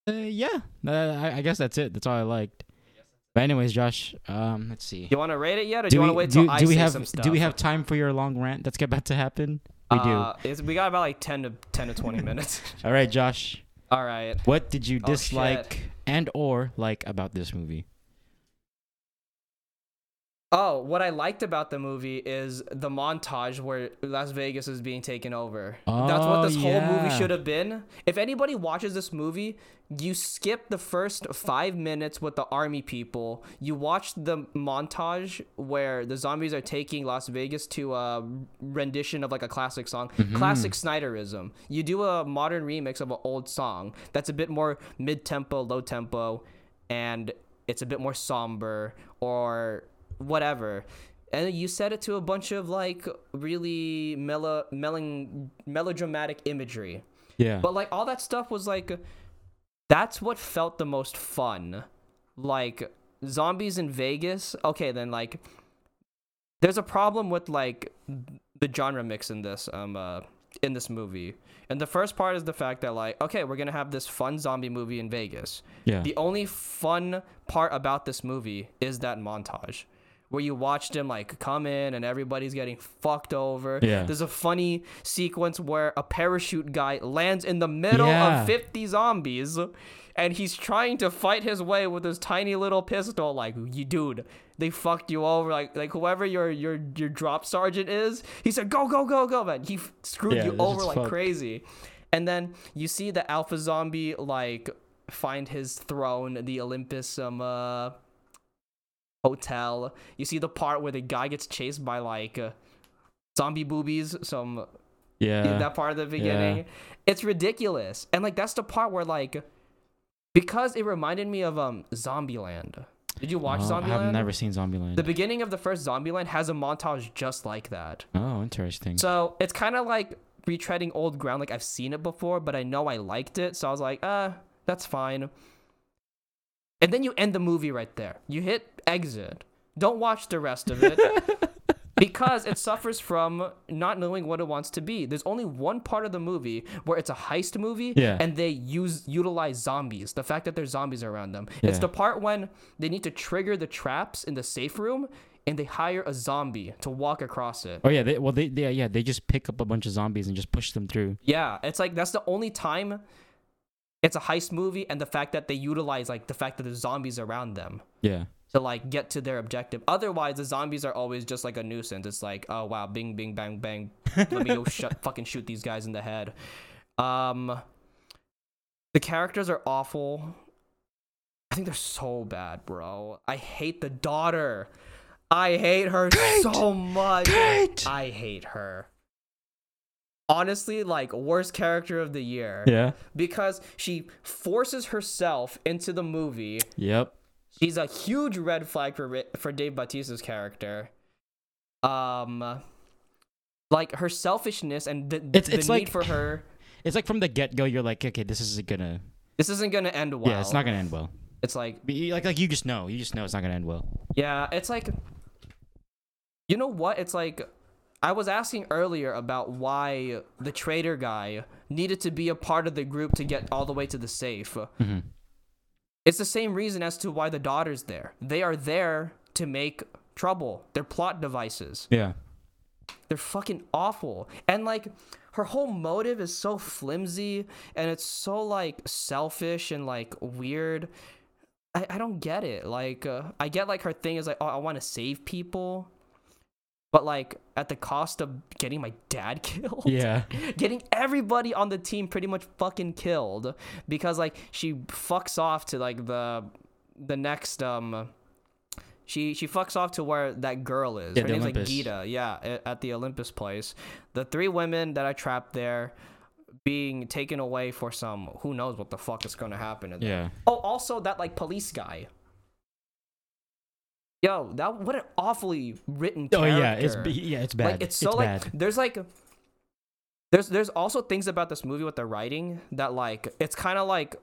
Uh, yeah, uh, I, I, guess that's it. That's all I liked. But anyways, Josh, um, let's see. Do you want to rate it yet, or do, do you want to wait till do, I do we say have, some stuff? Do we have time for your long rant that's about to happen? We uh, do. we got about like ten to ten to twenty minutes. all right, Josh. All right. What did you oh, dislike oh, and or like about this movie? Oh, what I liked about the movie is the montage where Las Vegas is being taken over. That's what Oh, this whole movie should have been. If anybody watches this movie, you skip the first five minutes with the army people. You watch the montage where the zombies are taking Las Vegas to a rendition of like a classic song. Mm-hmm. Classic Snyderism. You do a modern remix of an old song that's a bit more mid tempo, low tempo, and it's a bit more somber or whatever. And you set it to a bunch of like really mellow, melon, melodramatic imagery. Yeah. but like all that stuff was like that's what felt the most fun. Like zombies in vegas okay then like there's a problem with like the genre mix in this um uh in this movie. And the first part is the fact that like okay we're gonna have this fun zombie movie in vegas. Yeah. the only fun part about this movie is that montage where you watched him like come in and everybody's getting fucked over. Yeah. There's a funny sequence where a parachute guy lands in the middle Yeah. of 50 zombies and he's trying to fight his way with his tiny little pistol like you dude they fucked you over like like whoever your your your drop sergeant is he said go go go go man he f- screwed Yeah, you over like fucked. crazy and then you see the alpha zombie like find his throne the olympus um uh hotel you see the part where the guy gets chased by like uh, zombie boobies some yeah. that part of the beginning it's ridiculous and like that's the part where like because it reminded me of um zombieland did you watch Oh, zombieland I have never seen Zombieland. the beginning of the first zombieland has a montage just like that oh, interesting. so it's kind of like retreading old ground. Like I've seen it before, but I know I liked it, so I was like, uh, that's fine. And then you end the movie right there. You hit exit. Don't watch the rest of it because it suffers from not knowing what it wants to be. There's only one part of the movie where it's a heist movie Yeah. and they use utilize zombies. The fact that there's zombies around them. It's the part when they need to trigger the traps in the safe room and they hire a zombie to walk across it. oh yeah. They, well, they, they yeah they just pick up a bunch of zombies and just push them through. Yeah, it's like that's the only time it's a heist movie and the fact that they utilize like the fact that there's zombies around them Yeah. To like get to their objective. Otherwise, the zombies are always just like a nuisance. It's like, oh wow, bing bing bang bang. Let me go shut fucking shoot these guys in the head. Um the characters are awful. I think they're so bad, bro. I hate the daughter. I hate her so much. I hate her. Honestly, like worst character of the year Yeah. because she forces herself into the movie. Yep. She's a huge red flag for for Dave Bautista's character. Um, like her selfishness and the, It's- the it's need like- for her. It's like from the get go, you're like, okay, this isn't gonna. This isn't gonna end well. Yeah, it's not gonna end well. It's like Like like you just know, you just know it's not gonna end well. Yeah, it's like you know what? It's like I was asking earlier about why the traitor guy needed to be a part of the group to get all the way to the safe. hmm It's the same reason as to why the daughter's there. They are there to make trouble. They're plot devices. Yeah. They're fucking awful. And like her whole motive is so flimsy and it's so like selfish and like weird. I, I don't get it. Like uh, I get like her thing is like oh I want to save people. But like at the cost of getting my dad killed. Yeah. Getting everybody on the team pretty much fucking killed because like she fucks off to like the the next um she she fucks off to where that girl is. Yeah, Her name's Olympus. like Geeta. Yeah, at the Olympus place. The three women that I trapped there being taken away for some who knows what the fuck is going to happen to them. Yeah. Oh, also that like police guy. Yo, that what an awfully written Oh yeah, it's yeah, it's bad. Like it's so like bad. there's like there's there's also things about this movie with the writing that like it's kind of like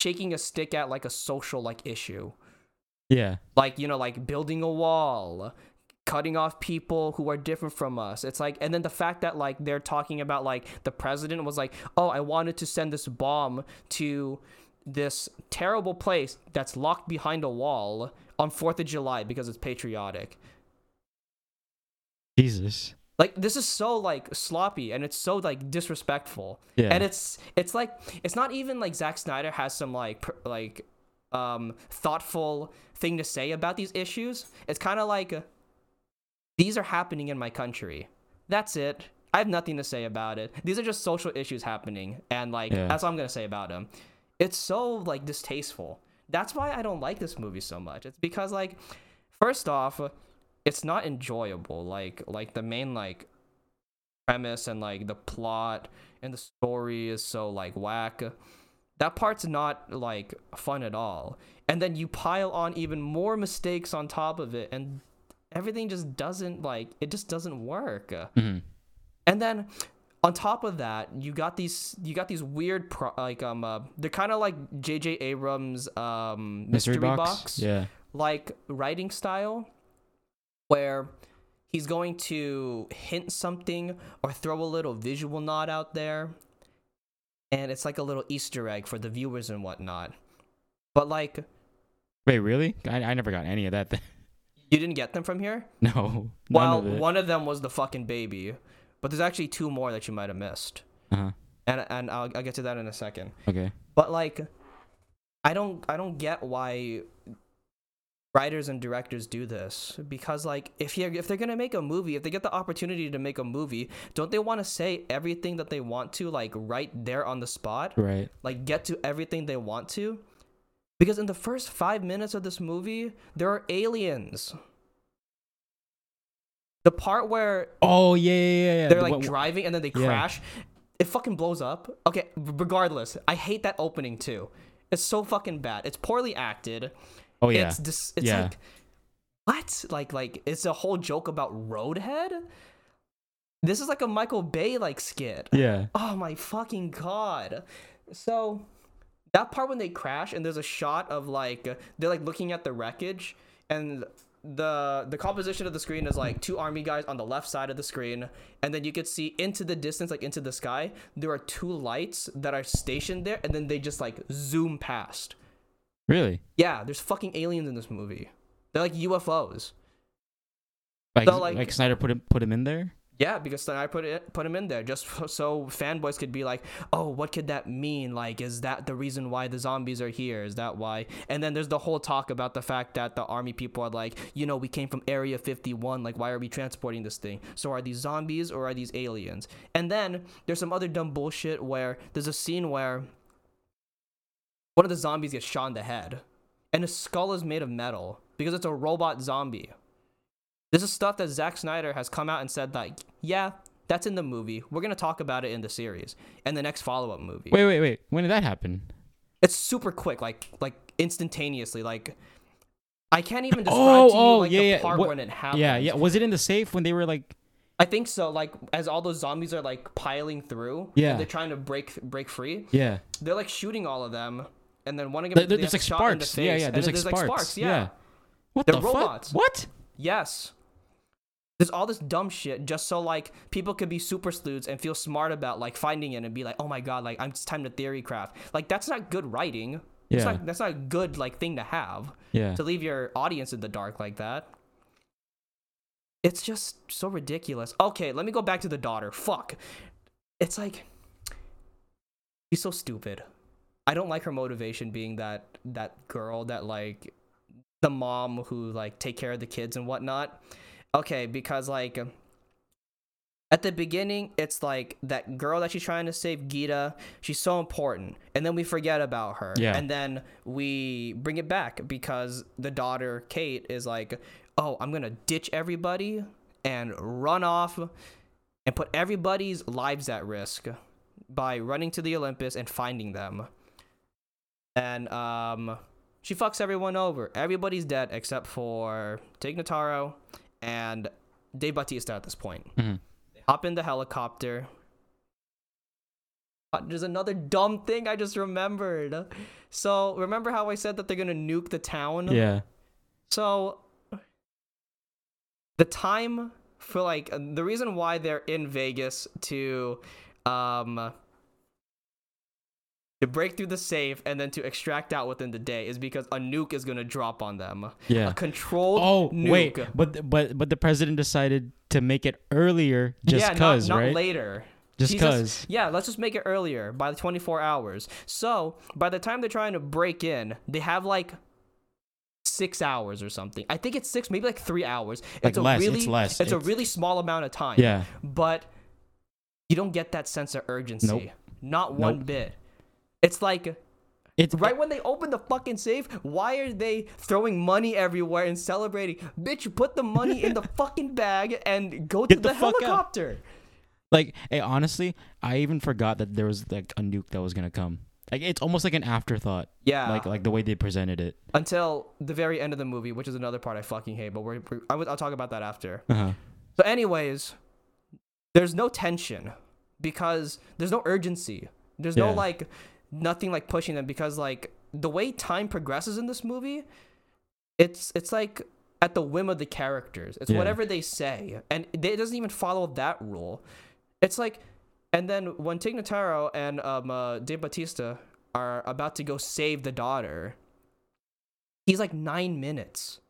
shaking a stick at like a social like issue. Yeah. Like, you know, like building a wall, cutting off people who are different from us. It's like and then the fact that like they're talking about like the president was like, "Oh, I wanted to send this bomb to this terrible place that's locked behind a wall on 4th of July because it's patriotic. Jesus. Like this is so like sloppy and it's so like disrespectful. Yeah. And it's it's like it's not even like Zack Snyder has some like like um thoughtful thing to say about these issues. It's kind of like these are happening in my country. That's it. I have nothing to say about it. These are just social issues happening and like Yeah. that's all I'm going to say about them. It's so like distasteful. That's why I don't like this movie so much. It's because like first off, it's not enjoyable. Like like the main like premise and like the plot and the story is so like whack. That part's not like fun at all. And then you pile on even more mistakes on top of it and everything just doesn't like it just doesn't work. Mhm. And then on top of that, you got these you got these weird pro- like um uh, they're kind of like JJ Abrams um mystery, box Yeah. like writing style where he's going to hint something or throw a little visual nod out there and it's like a little easter egg for the viewers and whatnot but like Wait, really? I, I never got any of that. you didn't get them from here no. well of one of them was the fucking baby but there's actually two more that you might have missed Uh-huh. and and I'll, I'll get to that in a second Okay. but like i don't i don't get why writers and directors do this because like if you if they're gonna make a movie if they get the opportunity to make a movie don't they want to say everything that they want to like right there on the spot Right. like get to everything they want to because in the first five minutes of this movie there are aliens the part where Oh yeah, yeah, yeah. yeah. they're like one- driving and then they Yeah. crash. It fucking blows up. Okay, regardless, I hate that opening too. It's so fucking bad. It's poorly acted. oh yeah. It's dis- it's Yeah. like what? Like like it's a whole joke about Roadhead. This is like a Michael Bay like skit. yeah. Oh my fucking god. So that part when they crash and there's a shot of like they're like looking at the wreckage and the the composition of the screen is like two army guys on the left side of the screen and then you could see into the distance like into the sky there are two lights that are stationed there and then they just like zoom past. Really? Yeah, there's fucking aliens in this movie. They're like UFOs. Like, So, like like- Snyder put him put him in there? Yeah, because then I put it put him in there just so fanboys could be like, "Oh, what could that mean? Like, is that the reason why the zombies are here? Is that why?" And then there's the whole talk about the fact that the army people are like, "You know, we came from Area 51. Like, why are we transporting this thing? So are these zombies or are these aliens?" And then there's some other dumb bullshit where there's a scene where one of the zombies gets shot in the head, and his skull is made of metal because it's a robot zombie. This is stuff that Zack Snyder has come out and said like, yeah, that's in the movie. We're gonna talk about it in the series and the next follow-up movie. Wait, wait, wait. When did that happen? It's super quick, like like instantaneously. Like I can't even describe Oh, to you oh, like yeah, the yeah. part What- when it happens. Yeah, yeah. Was it in the safe when they were like? I think so. Like as all those zombies are like piling through, Yeah. and they're trying to break break free. Yeah. They're like shooting all of them, and then one of them There- there- there's like the sparks. Yeah, yeah. There's like sparks. sparks. Yeah. What They're the robots. fuck? What? Yes. There's all this dumb shit just so like people could be super sleuths and feel smart about like finding it and be like, oh my god, like I'm it's time to theory craft. Like that's not good writing. That's Yeah. not that's not a good like thing to have Yeah. to leave your audience in the dark like that. It's just so ridiculous. Okay, let me go back to the daughter. Fuck. It's like she's so stupid. I don't like her motivation being that that girl that like the mom who like take care of the kids and whatnot. Okay, because like at the beginning it's like that girl that she's trying to save Geeta, she's so important. And then we forget about her. Yeah. And then we bring it back because the daughter Kate is like, "Oh, I'm going to ditch everybody and run off and put everybody's lives at risk by running to the Olympus and finding them." And um she fucks everyone over. Everybody's dead except for Tig Notaro and Dave Bautista at this point. Mhm. They hop in the helicopter. Uh, There's another dumb thing I just remembered. So remember how I said that they're gonna nuke the town? Yeah. So the time for like the reason why they're in Vegas to um to break through the safe and then to extract out within the day is because a nuke is gonna drop on them. Yeah. A controlled Oh nuke. wait, but but but the president decided to make it earlier just yeah, cause, not, not right? later. Just cause. yeah, let's just make it earlier by the 24 hours. So by the time they're trying to break in, they have like six hours or something. I think it's six, maybe like three hours. Like it's a less, really, it's less. It's, a really small amount of time. Yeah. But you don't get that sense of urgency. Nope. Not one Nope. bit. It's like It's right when they open the fucking safe, why are they throwing money everywhere and celebrating? Bitch, put the money in the fucking bag and go to the the, helicopter. like hey, honestly, I even forgot that there was like a nuke that was gonna come. Like it's almost like an afterthought. Yeah. Like like the way they presented it. until the very end of the movie, which is another part I fucking hate. But we're, we're I will, talk about that after. Uh-huh. So, anyways, there's no tension because there's no urgency. There's no like nothing like pushing them because like the way time progresses in this movie, it's it's like at the whim of the characters. It's Yeah. whatever they say, and it doesn't even follow that rule. It's like, and then when Tig Notaro and um uh, Dave Bautista are about to go save the daughter, he's like nine minutes.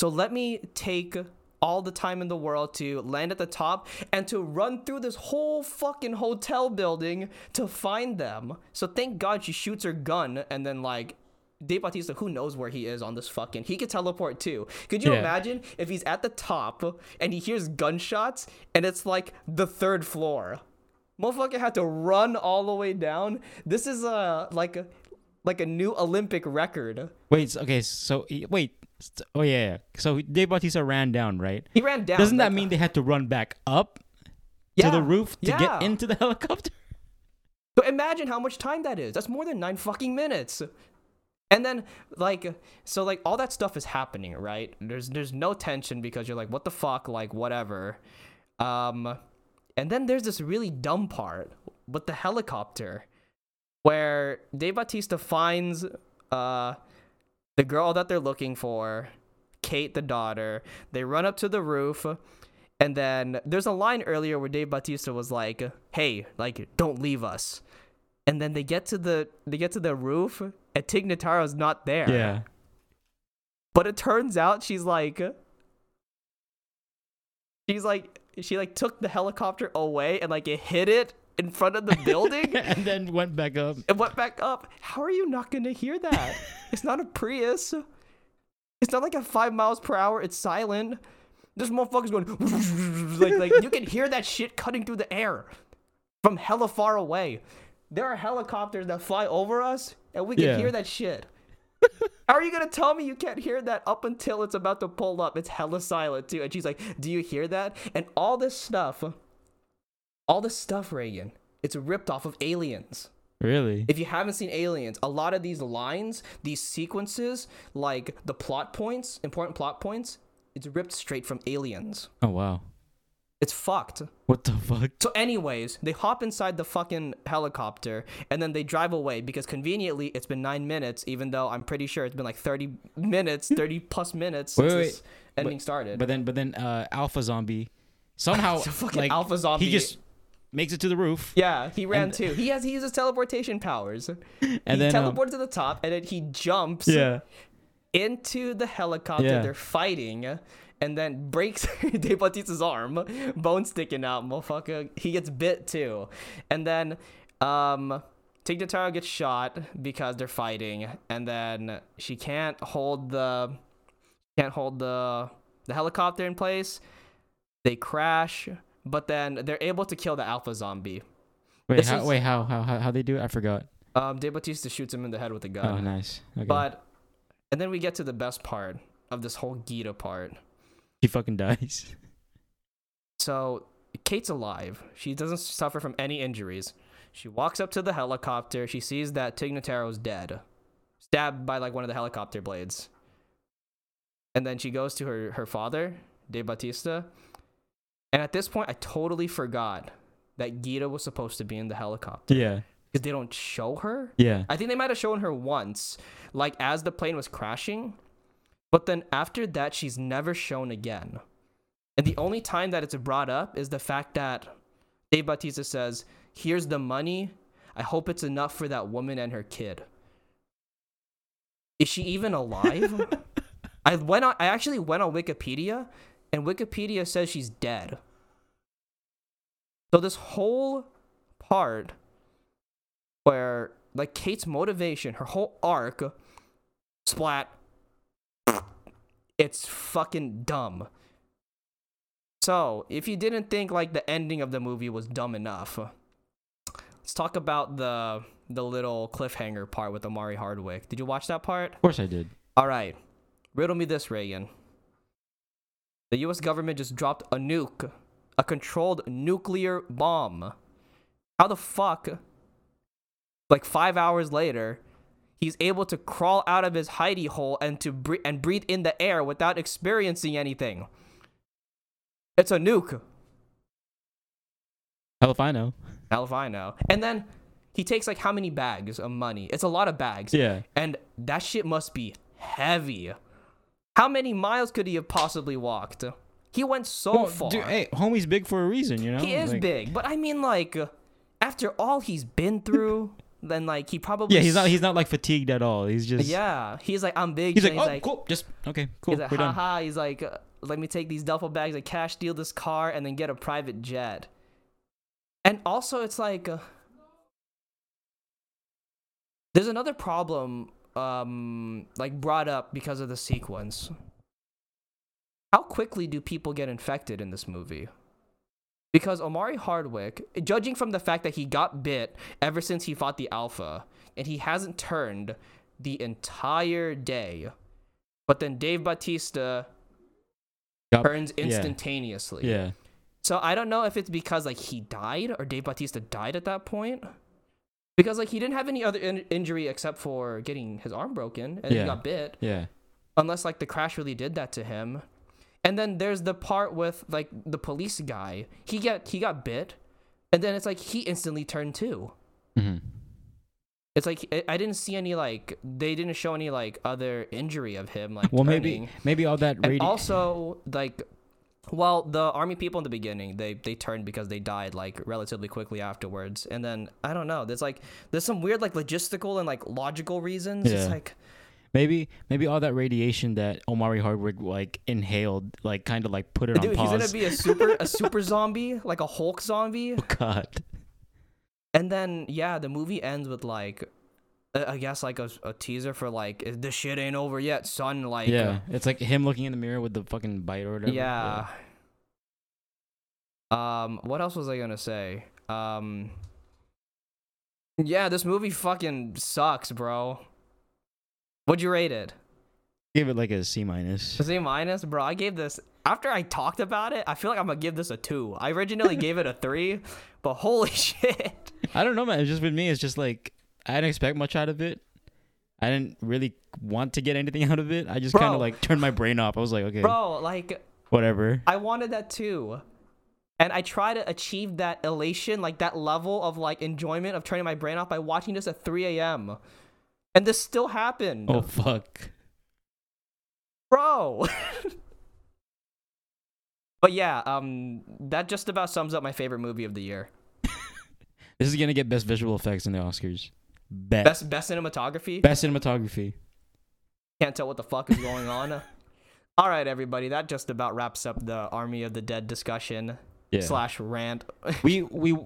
So let me take all the time in the world to land at the top and to run through this whole fucking hotel building to find them. So thank God she shoots her gun and then like Dave Bautista, who knows where he is on this fucking he could teleport too. Could you Yeah. imagine if he's at the top and he hears gunshots and it's like the third floor? Motherfucker had to run all the way down. This is a like a like a new Olympic record. Wait, okay, so wait. Oh yeah, yeah. So Dave Bautista ran down, right? He ran down. Doesn't that mean they had to run back up Yeah, to the roof to yeah. get into the helicopter? So imagine how much time that is. That's more than nine fucking minutes. And then like so like all that stuff is happening, right? There's there's no tension because you're like, what the fuck, like whatever. Um and then there's this really dumb part with the helicopter where Dave Bautista finds uh the girl that they're looking for, Kate the daughter. They run up to the roof and then there's a line earlier where Dave Bautista was like, "Hey, like don't leave us." And then they get to the they get to the roof and Tig Notaro's not there. Yeah. But it turns out she's like she's like she like took the helicopter away and like it hit it in front of the building and then went back up. it went back up. How are you not gonna hear that? it's not a Prius. It's not like a five miles per hour. It's silent. This motherfucker's going like like you can hear that shit cutting through the air from hella far away. There are helicopters that fly over us, and we can Yeah. hear that shit. How are you gonna tell me you can't hear that up until it's about to pull up? It's hella silent too. And she's like, "Do you hear that?" And all this stuff, all this stuff, Reagan, it's ripped off of Aliens. Really? If you haven't seen Aliens, a lot of these lines, these sequences, like the plot points, important plot points, it's ripped straight from Aliens. Oh wow. It's fucked. What the fuck? So, anyways, they hop inside the fucking helicopter and then they drive away because conveniently it's been nine minutes, even though I'm pretty sure it's been like 30 minutes, 30 plus minutes Wait, since wait, this ending started. But then but then uh Alpha Zombie somehow fucking like alpha zombie. he just makes it to the roof. yeah, he ran and- too. He has he uses teleportation powers. And he then um, to the top and then he jumps yeah. into the helicopter. Yeah. They're fighting, and then breaks Dave Bautista's arm, bone sticking out. Motherfucker, he gets bit too, and then um, Notaro gets shot because they're fighting, and then she can't hold the can't hold the the helicopter in place. They crash, but then they're able to kill the alpha zombie. Wait, This how, is- wait, how, how how how they do it? I forgot. Um, Dave Bautista shoots him in the head with a gun. Oh, nice. Okay. But and then we get to the best part of this whole Geeta part. he fucking dies. So Kate's alive. She doesn't suffer from any injuries. She walks up to the helicopter. She sees that Tig Notaro's dead, stabbed by like one of the helicopter blades. And then she goes to her her father, De Bautista. And at this point, I totally forgot that Geeta was supposed to be in the helicopter Yeah. because they don't show her. Yeah. I think they might have shown her once, like as the plane was crashing. But then after that, she's never shown again. And the only time that it's brought up is the fact that Dave Bautista says, Here's the money. I hope it's enough for that woman and her kid. Is she even alive? I went on. I actually went on Wikipedia, and Wikipedia says she's dead. So this whole part where like Kate's motivation, her whole arc, splat. It's fucking dumb. So, if you didn't think like the ending of the movie was dumb enough, let's talk about the the little cliffhanger part with Omari Hardwick. Did you watch that part? Of course I did. All right. Riddle me this, Reagan. The US government just dropped a nuke, a controlled nuclear bomb. How the fuck, like five hours later, he's able to crawl out of his hidey hole and to bre- and breathe in the air without experiencing anything? It's a nuke. Hell if I know. Hell if I know. And then he takes like how many bags of money? It's a lot of bags. Yeah. And that shit must be heavy. How many miles could he have possibly walked? He went so Well, far. dude, hey, homie's big for a reason, you know. he is Like- big, but I mean, like, after all he's been through, then like he probably Yeah, he's not. He's not like fatigued at all. He's just. yeah, he's like I'm big. He's like, oh, cool. Just okay, cool. He's like, We're done. He's like, uh, let me take these duffel bags of cash, steal this car, and then get a private jet. And also, it's like, uh, there's another problem, um, like brought up because of the sequence. How quickly do people get infected in this movie? Because Omari Hardwick, judging from the fact that he got bit ever since he fought the Alpha, and he hasn't turned the entire day, but then Dave Bautista Got- turns yeah. instantaneously. Yeah. So I don't know if it's because like he died or Dave Bautista died at that point. Because like he didn't have any other in- injury except for getting his arm broken and Yeah. he got bit. Yeah. Unless like the crash really did that to him. And then there's the part with like the police guy. He get he got bit, and then it's like he instantly turned too. hmm It's like I- didn't see any like they didn't show any like other injury of him like Well, turning. maybe maybe all that And also, like, well, the army people in the beginning, they they turned because they died like relatively quickly afterwards, and then I don't know. There's like there's some weird like logistical and like logical reasons. It's Yeah. like maybe maybe all that radiation that Omari Hardwick like inhaled like kind of like put it on dude, he's gonna be a super a super zombie, like a Hulk zombie, oh God. and then yeah, the movie ends with like. Uh, I guess like a, a teaser for like this shit ain't over yet, son. Like Yeah, it's like him looking in the mirror with the fucking bite or whatever. Yeah. Um, what else was I gonna say? Um, yeah, this movie fucking sucks, bro. What'd you rate it? Give it like a C minus. A C minus, bro. I gave this after I talked about it. I feel like I'm gonna give this a two. I originally gave it a three, but holy shit, I don't know, man. It's just with me. It's just like I didn't expect much out of it. I didn't really want to get anything out of it. I just kind of like turned my brain off. I was like, okay, bro. Like whatever. I wanted that too. And I try to achieve that elation, like that level of like enjoyment of turning my brain off by watching this at 3 a.m. And this still happened. Oh fuck. Bro. but yeah, um that just about sums up my favorite movie of the year. This is gonna get best visual effects in the Oscars. Bet. Best best cinematography. Best cinematography. Can't tell what the fuck is going on. All right, everybody, that just about wraps up the Army of the Dead discussion Yeah. slash rant. we we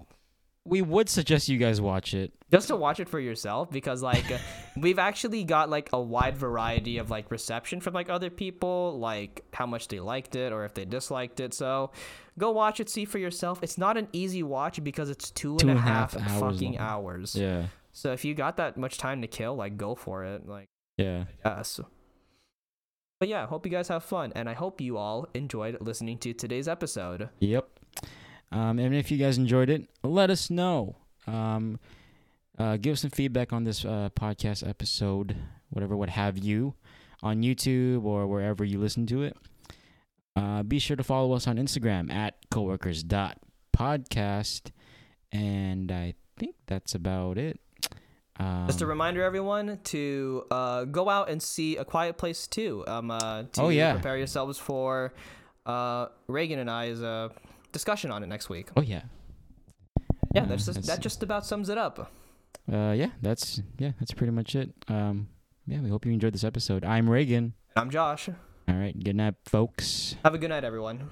we would suggest you guys watch it. just to watch it for yourself because like we've actually got like a wide variety of like reception from like other people like how much they liked it or if they disliked it so go watch it see for yourself it's not an easy watch because it's two Two and and a half half hours fucking long. hours Yeah. So if you got that much time to kill like go for it like Yeah. yes but yeah hope you guys have fun and i hope you all enjoyed listening to today's episode Yep. Um, and if you guys enjoyed it, let us know. Um, uh, give us some feedback on this uh, podcast episode, whatever, what have you, on YouTube or wherever you listen to it. Uh, be sure to follow us on Instagram at coworkers.podcast. And I think that's about it. Um, Just a reminder, everyone, to uh, go out and see A Quiet Place 2. Um, uh, to Oh, yeah. prepare yourselves for uh, Reagan and I's uh, discussion on it next week. oh, yeah. Yeah, that's just, let's that just about sums it up. uh, yeah, that's yeah, that's pretty much it. Um, yeah, we hope you enjoyed this episode. I'm Reagan. I'm Josh. All right, good night, folks. Have a good night, everyone.